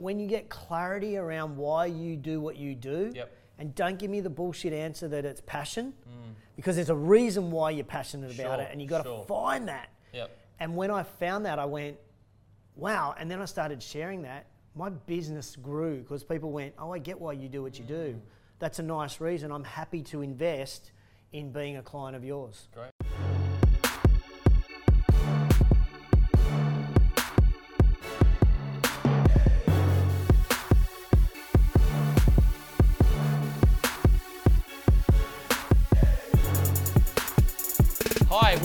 when you get clarity around why you do what you do, Yep. and don't give me the bullshit answer that it's passion, because there's a reason why you're passionate about Sure, it, and you got to sure. find that. Yep. And when I found that, I went, wow. And then I started sharing that. My business grew because people went, oh, I get why you do what you do. Mm. That's a nice reason. I'm happy to invest in being a client of yours. Great.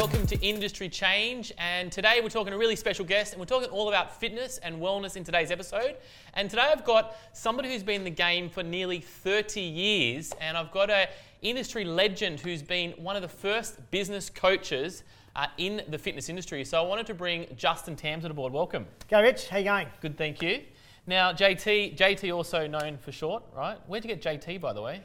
Welcome to Industry Change. And today we're talking to a really special guest, and we're talking all about fitness and wellness in today's episode. And today I've got somebody who's been in the game for nearly 30 years, and I've got a industry legend who's been one of the first business coaches uh, in the fitness industry. So I wanted to bring Justin Tams on board. Welcome. Go, Rich. How you going? Good, thank you. Now, JT, JT also known for short, right? Where'd you get JT, by the way?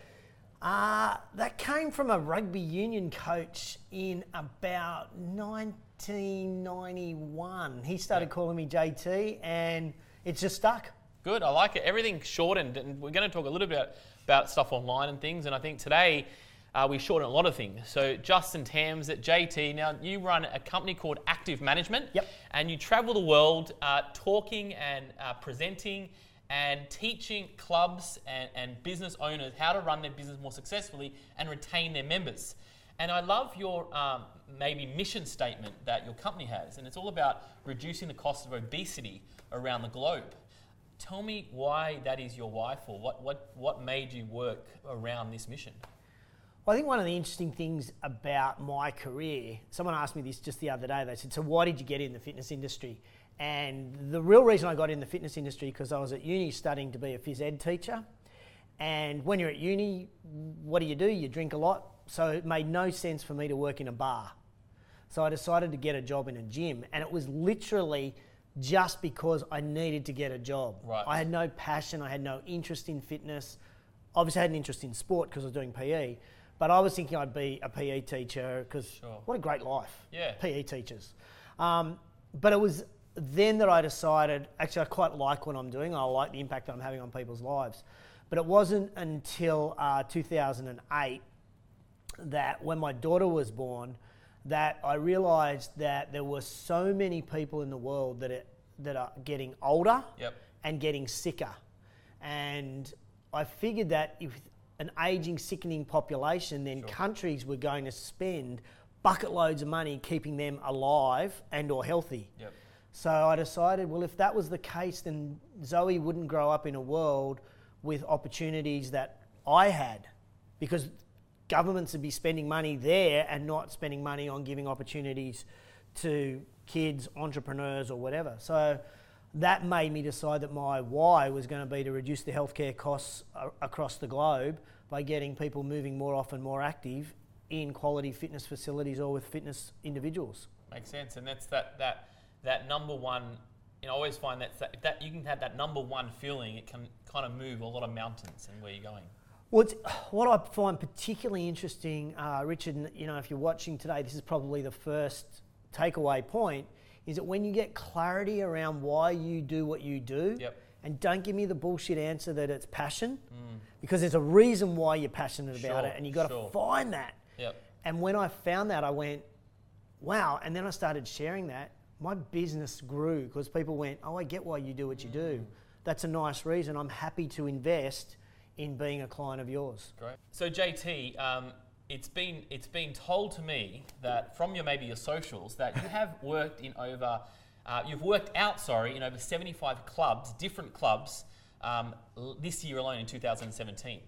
Uh, that came from a rugby union coach in about 1991. He started calling me JT, and it's just stuck. Good, I like it. Everything shortened, and we're going to talk a little bit about, about stuff online and things. And I think today uh, we shorten a lot of things. So Justin Tamsett JT. Now you run a company called Active Management. Yep. And you travel the world uh, talking and uh, presenting and teaching clubs and, and business owners how to run their business more successfully and retain their members. And I love your um, maybe mission statement that your company has, and it's all about reducing the cost of obesity around the globe. Tell me why that is your why for what what what made you work around this mission? Well, I think one of the interesting things about my career, someone asked me this just the other day. They said, So, why did you get in the fitness industry? And the real reason I got in the fitness industry because I was at uni studying to be a phys ed teacher. And when you're at uni, what do you do? You drink a lot. So, it made no sense for me to work in a bar. So, I decided to get a job in a gym. And it was literally just because I needed to get a job. Right. I had no passion, I had no interest in fitness. Obviously, I had an interest in sport because I was doing PE. But I was thinking I'd be a PE teacher because Sure. what a great life. Yeah. PE teachers. Um, but it was then that I decided actually I quite like what I'm doing. I like the impact that I'm having on people's lives. But it wasn't until uh, 2008 that when my daughter was born, that I realised that there were so many people in the world that it, that are getting older Yep. and getting sicker, and I figured that if an aging, sickening population, then countries were going to spend bucket loads of money keeping them alive and or healthy. Yep. So I decided, well, if that was the case, then Zoe wouldn't grow up in a world with opportunities that I had, because governments would be spending money there and not spending money on giving opportunities to kids, entrepreneurs, or whatever. So that made me decide that my why was going to be to reduce the healthcare costs across the globe by getting people moving more often, more active in quality fitness facilities or with fitness individuals. Makes sense, and that's that that that number one. You know, I always find that that, that you can have that number one feeling. It can kind of move a lot of mountains and where you're going. Well, what I find particularly interesting, uh, Richard, and, you know, if you're watching today, this is probably the first takeaway point, is that when you get clarity around why you do what you do, Yep. and don't give me the bullshit answer that it's passion, because there's a reason why you're passionate about Sure, it, and you got to sure. find that. Yep. And when I found that, I went, wow. And then I started sharing that. My business grew because people went, oh, I get why you do what you do. That's a nice reason. I'm happy to invest in being a client of yours. Great. So JT, um, it's been it's been told to me that from your maybe your socials that you have worked in over uh, you've worked out sorry in over 75 clubs, different clubs, um, l- this year alone in 2017.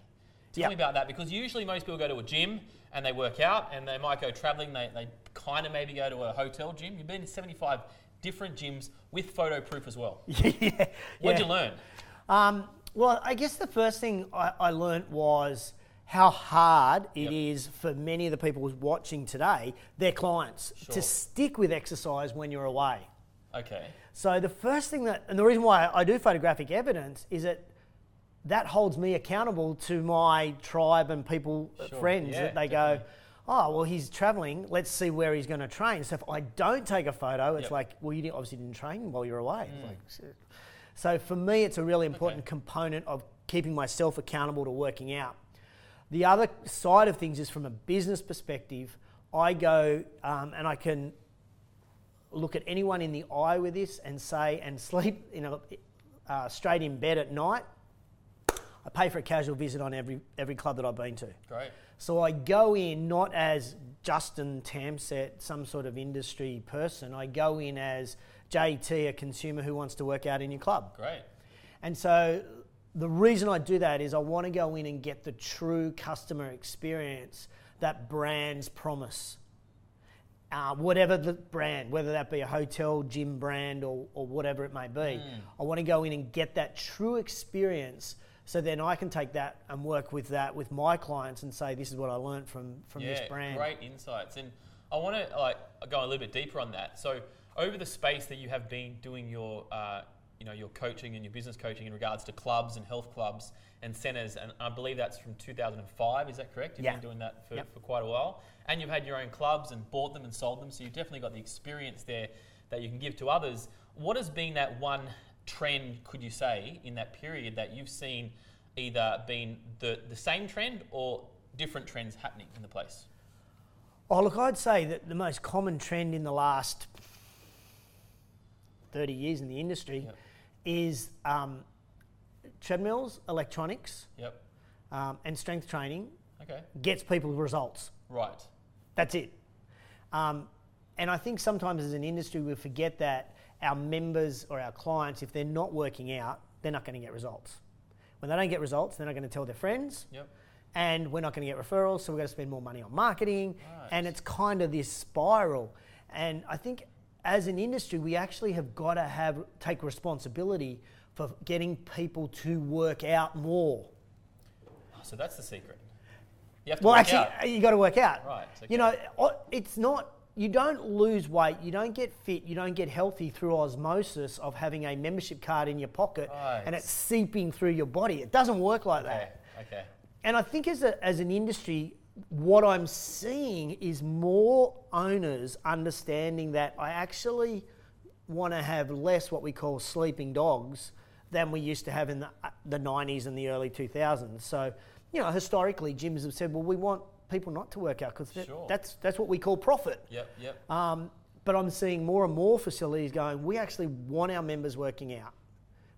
Tell Yep. me about that because usually most people go to a gym and they work out and they might go traveling. They, they kind of maybe go to a hotel gym. You've been in 75 different gyms with photo proof as well. yeah. What'd yeah. you learn? Um, well, I guess the first thing I, I learnt was how hard it is Yep. for many of the people watching today, their clients, Sure. to stick with exercise when you're away. Okay. So the first thing that, and the reason why I do photographic evidence is that that holds me accountable to my tribe and people, Sure. friends, Yeah, that they definitely. go, oh, well, he's traveling. Let's see where he's going to train. So if I don't take a photo, it's Yep. like, well, you didn't, obviously didn't train while you're away. Mm. like. So for me, it's a really important okay. component of keeping myself accountable to working out. The other side of things is from a business perspective, I go um, and I can look at anyone in the eye with this and say, and sleep you know, uh, straight in bed at night. I pay for a casual visit on every, every club that I've been to. Great. So I go in not as Justin Tamsett, some sort of industry person. I go in as JT, a consumer who wants to work out in your club. Great. And so the reason I do that is I want to go in and get the true customer experience that brands promise. Uh, whatever the brand, whether that be a hotel, gym brand, or, or whatever it may be, mm. I want to go in and get that true experience so then I can take that and work with that with my clients and say, this is what I learned from, from yeah, this brand. Great insights. And I want to like go a little bit deeper on that. So over the space that you have been doing your uh, you know your coaching and your business coaching in regards to clubs and health clubs and centres, and I believe that's from 2005. Is that correct? You've yeah. been doing that for, yep. for quite a while, and you've had your own clubs and bought them and sold them, so you've definitely got the experience there that you can give to others. What has been that one trend, could you say, in that period that you've seen either been the, the same trend or different trends happening in the place? Oh, look, I'd say that the most common trend in the last 30 years in the industry yep. is um, treadmills, electronics, yep. um, and strength training okay. gets people results. Right. That's it. Um, and I think sometimes as an industry we forget that our members or our clients, if they're not working out, they're not going to get results. When they don't get results, they're not going to tell their friends. Yep. And we're not going to get referrals, so we're going to spend more money on marketing. And it's kind of this spiral. And I think as an industry, we actually have got to have take responsibility for getting people to work out more. Oh, so that's the secret. You well, actually, out. you got to work out. Right. Okay. You know, it's not. You don't lose weight. You don't get fit. You don't get healthy through osmosis of having a membership card in your pocket right. and it's seeping through your body. It doesn't work like okay. that. Okay. And I think as a, as an industry, what I'm seeing is more owners understanding that I actually want to have less what we call sleeping dogs than we used to have in the, uh, the 90s and the early 2000s. So, you know, historically, gyms have said, well, we want people not to work out because sure. that's, that's what we call profit. Yep, yep. Um, but I'm seeing more and more facilities going, we actually want our members working out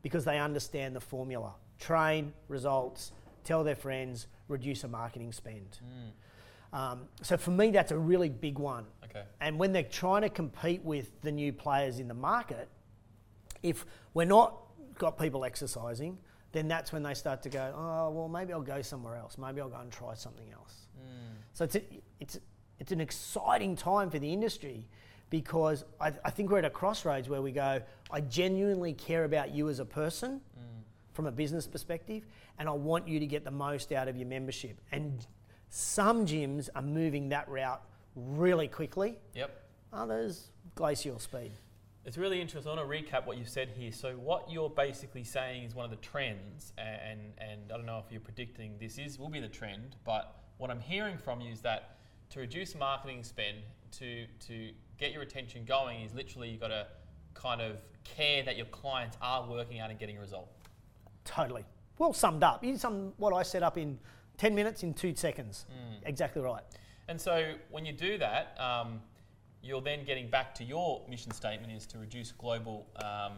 because they understand the formula train, results, tell their friends, reduce a marketing spend. Mm. Um, so for me, that's a really big one. Okay. And when they're trying to compete with the new players in the market, if we're not got people exercising, then that's when they start to go, oh, well, maybe I'll go somewhere else. Maybe I'll go and try something else. Mm. So it's, a, it's, it's an exciting time for the industry because I, I, think we're at a crossroads where we go, I genuinely care about you as a person mm. from a business perspective, and I want you to get the most out of your membership. And some gyms are moving that route really quickly. Yep. Others, glacial speed. It's really interesting. I want to recap what you said here. So, what you're basically saying is one of the trends, and, and I don't know if you're predicting this is will be the trend, but what I'm hearing from you is that to reduce marketing spend, to to get your attention going, is literally you've got to kind of care that your clients are working out and getting a result. Totally well summed up. You sum what I set up in 10 minutes in two seconds. Mm. Exactly right. And so when you do that, um, you're then getting back to your mission statement is to reduce global um,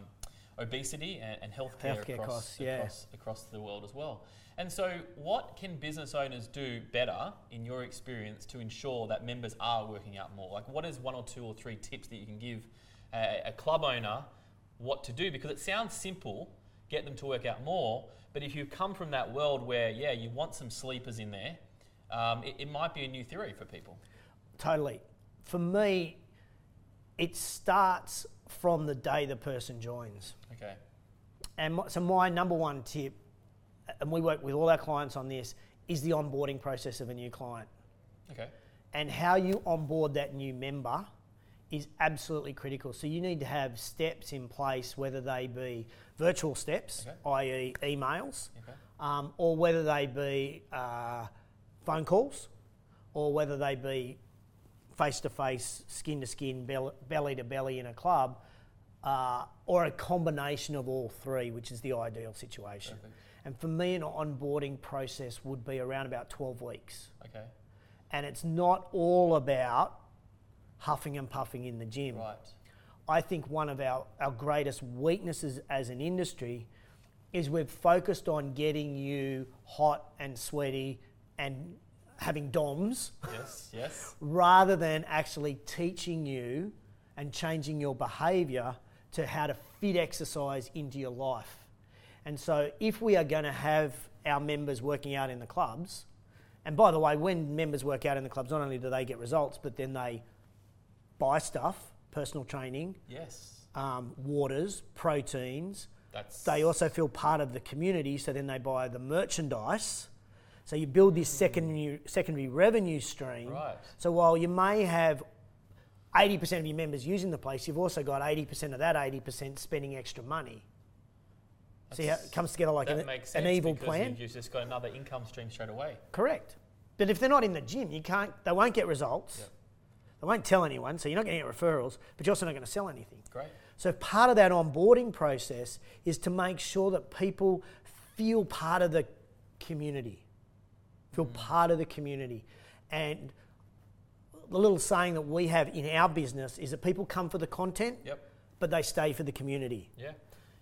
obesity and, and healthcare, healthcare across, costs, yeah. across, across the world as well. And so, what can business owners do better, in your experience, to ensure that members are working out more? Like, what is one or two or three tips that you can give a, a club owner what to do? Because it sounds simple, get them to work out more, but if you come from that world where, yeah, you want some sleepers in there, um, it, it might be a new theory for people. Totally. For me, it starts from the day the person joins. Okay. And so my number one tip, and we work with all our clients on this, is the onboarding process of a new client. Okay. And how you onboard that new member is absolutely critical. So you need to have steps in place, whether they be virtual steps, okay. i.e., emails, okay. um, or whether they be uh, phone calls, or whether they be face to face, skin to skin, belly to belly in a club. uh, or a combination of all three, which is the ideal situation. Perfect. And for me, an onboarding process would be around about 12 weeks. Okay. And it's not all about huffing and puffing in the gym. Right. I think one of our, our greatest weaknesses as an industry is we've focused on getting you hot and sweaty and having DOMs Yes. Yes. rather than actually teaching you and changing your behavior to how to fit exercise into your life. And so, if we are going to have our members working out in the clubs, and by the way, when members work out in the clubs, not only do they get results, but then they buy stuff, personal training, Yes. um, waters, proteins. That's. They also feel part of the community, so then they buy the merchandise. So you build this secondary, secondary revenue stream. Right. So while you may have 80% of your members using the place, you've also got 80% of that 80% spending extra money. See how it comes together like that an, makes an evil plan? You've just got another income stream straight away. Correct. But if they're not in the gym, you can't. They won't get results. Yep. They won't tell anyone, so you're not going to get referrals, but you're also not going to sell anything. Great. So part of that onboarding process is to make sure that people feel part of the community, feel part of the community. And the little saying that we have in our business is that people come for the content, Yep. but they stay for the community. Yeah.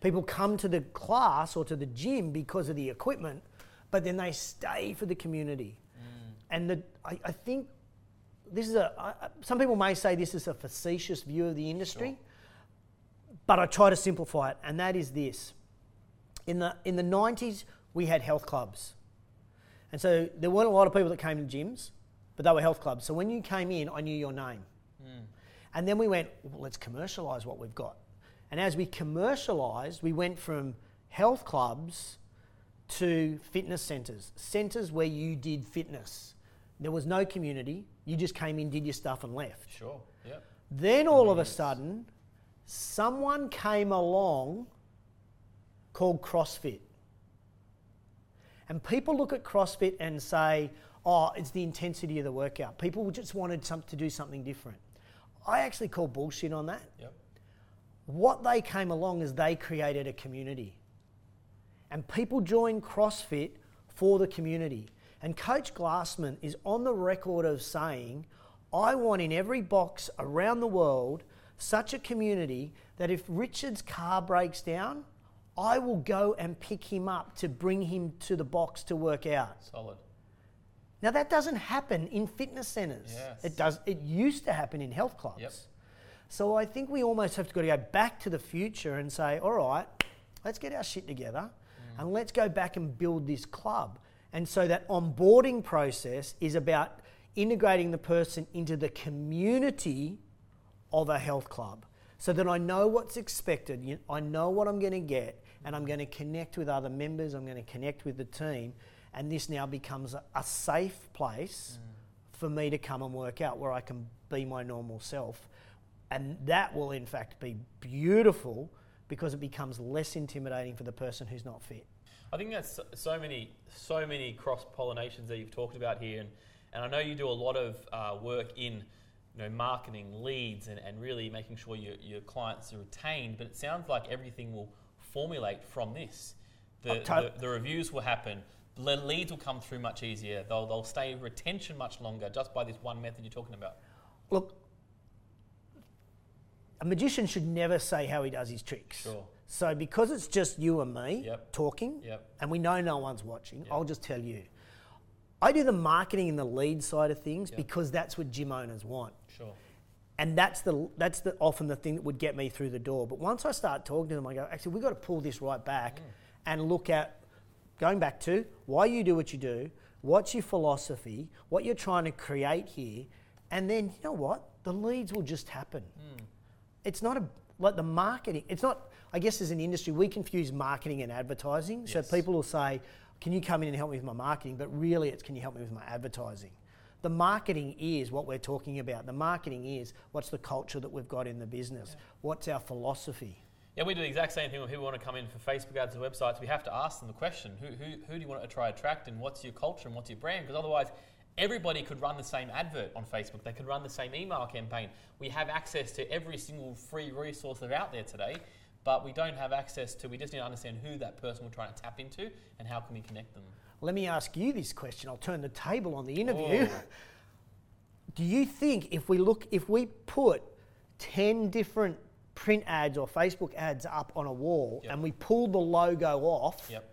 People come to the class or to the gym because of the equipment, but then they stay for the community. Mm. And the, I, I think this is a, I, some people may say this is a facetious view of the industry, but I try to simplify it, and that is this. In the, in the 90s, we had health clubs. And so there weren't a lot of people that came to gyms, but they were health clubs. So when you came in, I knew your name. Hmm. And then we went, well, let's commercialise what we've got. And as we commercialised, we went from health clubs to fitness centres, centres where you did fitness. There was no community. You just came in, did your stuff, and left. Sure. Yep. Then all of a sudden, someone came along called CrossFit. And people look at CrossFit and say, oh, it's the intensity of the workout. People just wanted some, to do something different. I actually call bullshit on that. Yep. What they came along is they created a community. And people join CrossFit for the community. And Coach Glassman is on the record of saying, I want in every box around the world such a community that if Richard's car breaks down, I will go and pick him up to bring him to the box to work out. Solid. Now that doesn't happen in fitness centres. Yes. It does. It used to happen in health clubs. Yep. So I think we almost have to go to go back to the future and say, all right, let's get our shit together mm. and let's go back and build this club. And so that onboarding process is about integrating the person into the community of a health club so that I know what's expected, I know what I'm going to get, and I'm going to connect with other members, I'm going to connect with the team, and this now becomes a, a safe place for me to come and work out where I can be my normal self. And that will, in fact, be beautiful because it becomes less intimidating for the person who's not fit. I think that's so- so many, so many cross pollinations that you've talked about here, and, and I know you do a lot of uh, work in, you know, marketing leads and, and really making sure your, your clients are retained. But it sounds like everything will formulate from this. The, the, the reviews will happen. The leads will come through much easier. They'll, they'll stay retention much longer just by this one method you're talking about. Look, a magician should never say how he does his tricks. Sure. So because it's just you and me Yep. talking, Yep. and we know no one's watching, I'll just tell you. I do the marketing and the lead side of things Yep. because that's what gym owners want. Sure. And that's the that's the often the thing that would get me through the door. But once I start talking to them, I go, actually, we've got to pull this right back mm. and look at going back to why you do what you do, what's your philosophy, what you're trying to create here, and then you know what? The leads will just happen. Mm. It's not a like the marketing. It's not. I guess as an industry, we confuse marketing and advertising. Yes. So people will say, "Can you come in and help me with my marketing?" But really, it's can you help me with my advertising? The marketing is what we're talking about. The marketing is what's the culture that we've got in the business. What's our philosophy? Yeah, we do the exact same thing when people want to come in for Facebook ads or websites. We have to ask them the question: Who, who, who do you want to try to attract, and what's your culture and what's your brand? Because otherwise, everybody could run the same advert on Facebook. They could run the same email campaign. We have access to every single free resource that's out there today, but we don't have access to. We just need to understand who that person we're trying to tap into and how can we connect them. Let me ask you this question. I'll turn the table on the interview. Oh. Do you think if we look, if we put 10 different print ads or Facebook ads up on a wall Yep. and we pull the logo off Yep.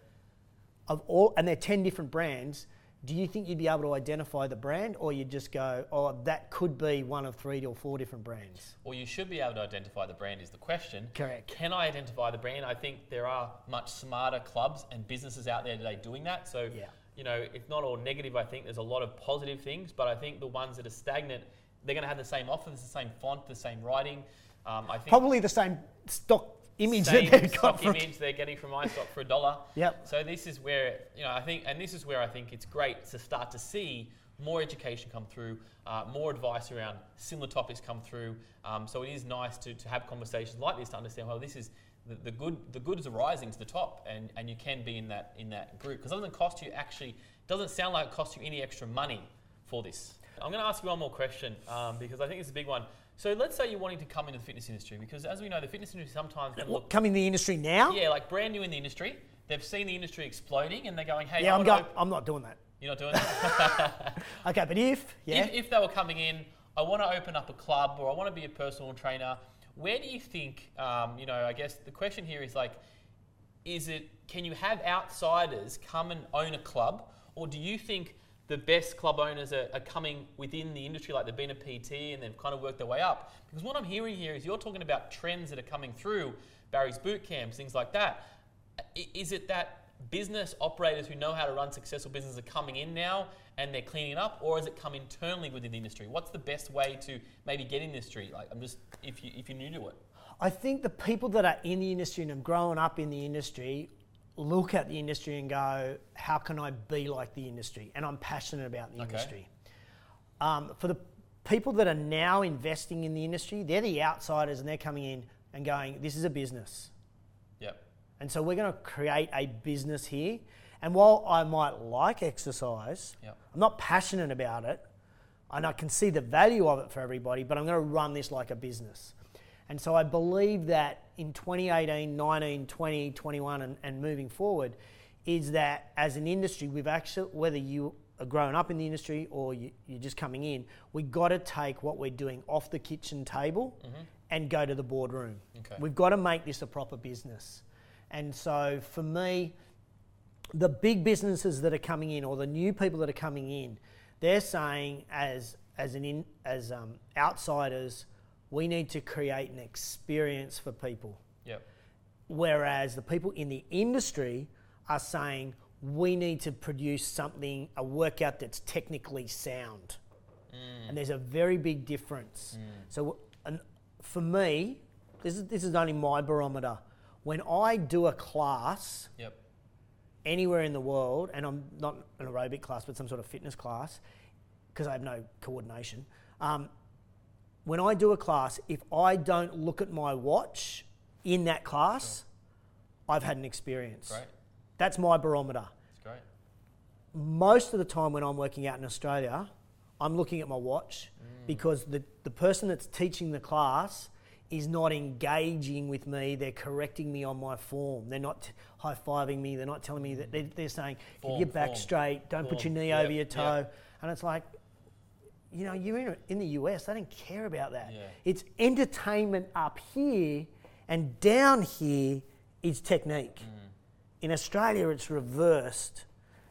of all, and they're 10 different brands, do you think you'd be able to identify the brand or you'd just go, oh, that could be one of three or four different brands? Well, you should be able to identify the brand is the question. Correct. Can I identify the brand? I think there are much smarter clubs and businesses out there today doing that. So, Yeah. you know, it's not all negative. I think there's a lot of positive things, but I think the ones that are stagnant, they're going to have the same offers, the same font, the same writing. Um, I think Probably the same stock image same that they've got stock image they're getting from iStock for a dollar. Yep. So this is where you know I think, and this is where I think it's great to start to see more education come through, uh, more advice around similar topics come through. Um, so it is nice to, to have conversations like this to understand well this is the, the good the good is rising to the top, and, and you can be in that in that group because it doesn't cost you actually doesn't sound like it costs you any extra money for this. I'm going to ask you one more question um, because I think it's a big one. So let's say you're wanting to come into the fitness industry because as we know the fitness industry sometimes can look What, coming the industry now? yeah, like brand new in the industry. They've seen the industry exploding and they're going, hey, Yeah, I'm, op- I'm not doing that. you're not doing that. Okay, but if, yeah. if, if they were coming in, I want to open up a club or I want to be a personal trainer, where do you think, um, you know, I guess the question here is like, is it, can you have outsiders come and own a club or do you think the best club owners are, are coming within the industry, like they've been a PT and they've kind of worked their way up? Because what I'm hearing here is you're talking about trends that are coming through, Barry's boot camps, things like that. Is it that business operators who know how to run successful businesses are coming in now and they're cleaning up, or has it come internally within the industry? What's the best way to maybe get in this industry? Like, I'm just if you if you're new to it. I think the people that are in the industry and have grown up in the industry look at the industry and go, how can I be like the industry? And I'm passionate about the Okay. industry. Um, for the people that are now investing in the industry, they're the outsiders and they're coming in and going, this is a business. Yep. And so we're going to create a business here. And while I might like exercise, Yep. I'm not passionate about it, and I can see the value of it for everybody, but I'm going to run this like a business. And so I believe that in 2018, 19, 20, 21, and, and moving forward, is that as an industry, we've actually, whether you are growing up in the industry or you, you're just coming in, we've got to take what we're doing off the kitchen table and go to the boardroom. Okay. We've got to make this a proper business. And so for me, the big businesses that are coming in or the new people that are coming in, they're saying as as an in, as um, outsiders, we need to create an experience for people. Yep. Whereas the people in the industry are saying we need to produce something, a workout that's technically sound. And there's a very big difference. So, and for me, this is, this is only my barometer. When I do a class, Yep. anywhere in the world, and I'm not an aerobic class, but some sort of fitness class, because I have no coordination. Um, when I do a class, if I don't look at my watch in that class, I've had an experience. Great. That's my barometer. It's great. Most of the time when I'm working out in Australia, I'm looking at my watch mm. because the, the person that's teaching the class is not engaging with me. They're correcting me on my form. They're not high fiving me. They're not telling me that mm. they're, they're saying, keep Form, your back form, straight, don't put your knee Yep, over your yep. toe. And it's like, you know, you're in, in the US, they don't care about that. Yeah. It's entertainment up here, and down here is technique. Mm. In Australia, it's reversed.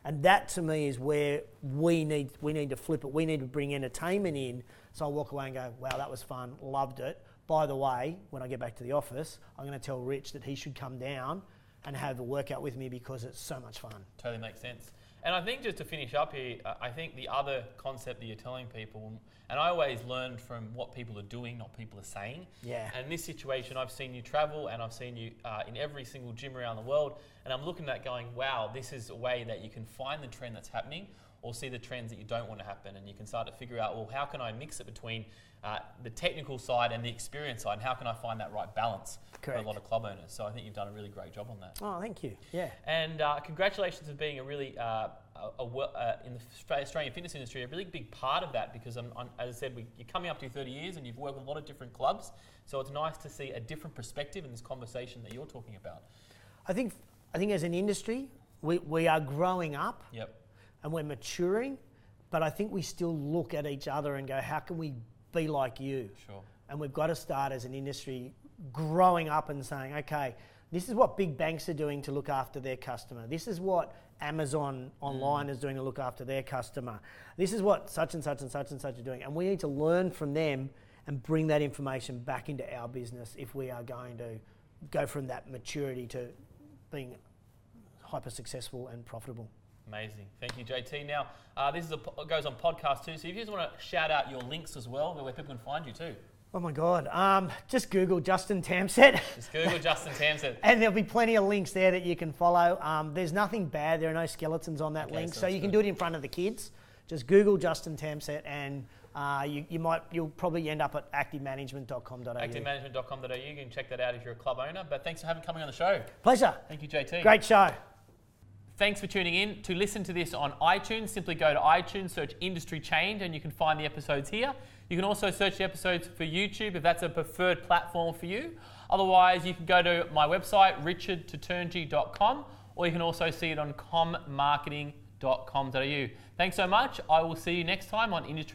And that to me is where we need we need to flip it. We need to bring entertainment in. So I walk away and go, wow, that was fun, loved it. By the way, when I get back to the office, I'm going to tell Rich that he should come down and have a workout with me because it's so much fun. Totally makes sense. And I think just to finish up here, uh, I think the other concept that you're telling people, and I always learn from what people are doing, not people are saying. Yeah. And in this situation, I've seen you travel and I've seen you uh, in every single gym around the world. And I'm looking at that going, wow, this is a way that you can find the trend that's happening or see the trends that you don't want to happen. And you can start to figure out, well, how can I mix it between uh, the technical side and the experience side? And how can I find that right balance Correct. for a lot of club owners? So I think you've done a really great job on that. Oh, thank you. Yeah. And uh, congratulations for being a really, uh, a, a, uh, in the Australian fitness industry, a really big part of that because, I'm, I'm, as I said, we, you're coming up to 30 years and you've worked with a lot of different clubs. So it's nice to see a different perspective in this conversation that you're talking about. I think I think as an industry, we, we are growing up Yep. And we're maturing, but I think we still look at each other and go, how can we be like you? Sure. And we've got to start as an industry growing up and saying, okay, this is what big banks are doing to look after their customer. This is what Amazon online mm. is doing to look after their customer. This is what such and such and such and such are doing. And we need to learn from them and bring that information back into our business if we are going to go from that maturity to being hyper successful and profitable. Amazing. Thank you, JT. Now, uh, this is a, goes on podcast too. So if you just want to shout out your links as well, where people can find you too. Oh my God. Um, just Google Justin Tamsett. Just Google Justin Tamsett. And there'll be plenty of links there that you can follow. Um, there's nothing bad. There are no skeletons on that Okay, link, so so you can good. do it in front of the kids. Just Google Justin Tamsett, and uh, you, you might you'll probably end up at activemanagement.com.au. ActiveManagement.com.au. You can check that out if you're a club owner. But thanks for having coming on the show. Pleasure. Thank you, JT. Great show. Thanks for tuning in. To listen to this on iTunes, simply go to iTunes, search Industry Change, and you can find the episodes here. You can also search the episodes for YouTube if that's a preferred platform for you. Otherwise, you can go to my website, richardtaturngee.com, or you can also see it on commarketing.com.au. Thanks so much. I will see you next time on Industry Change.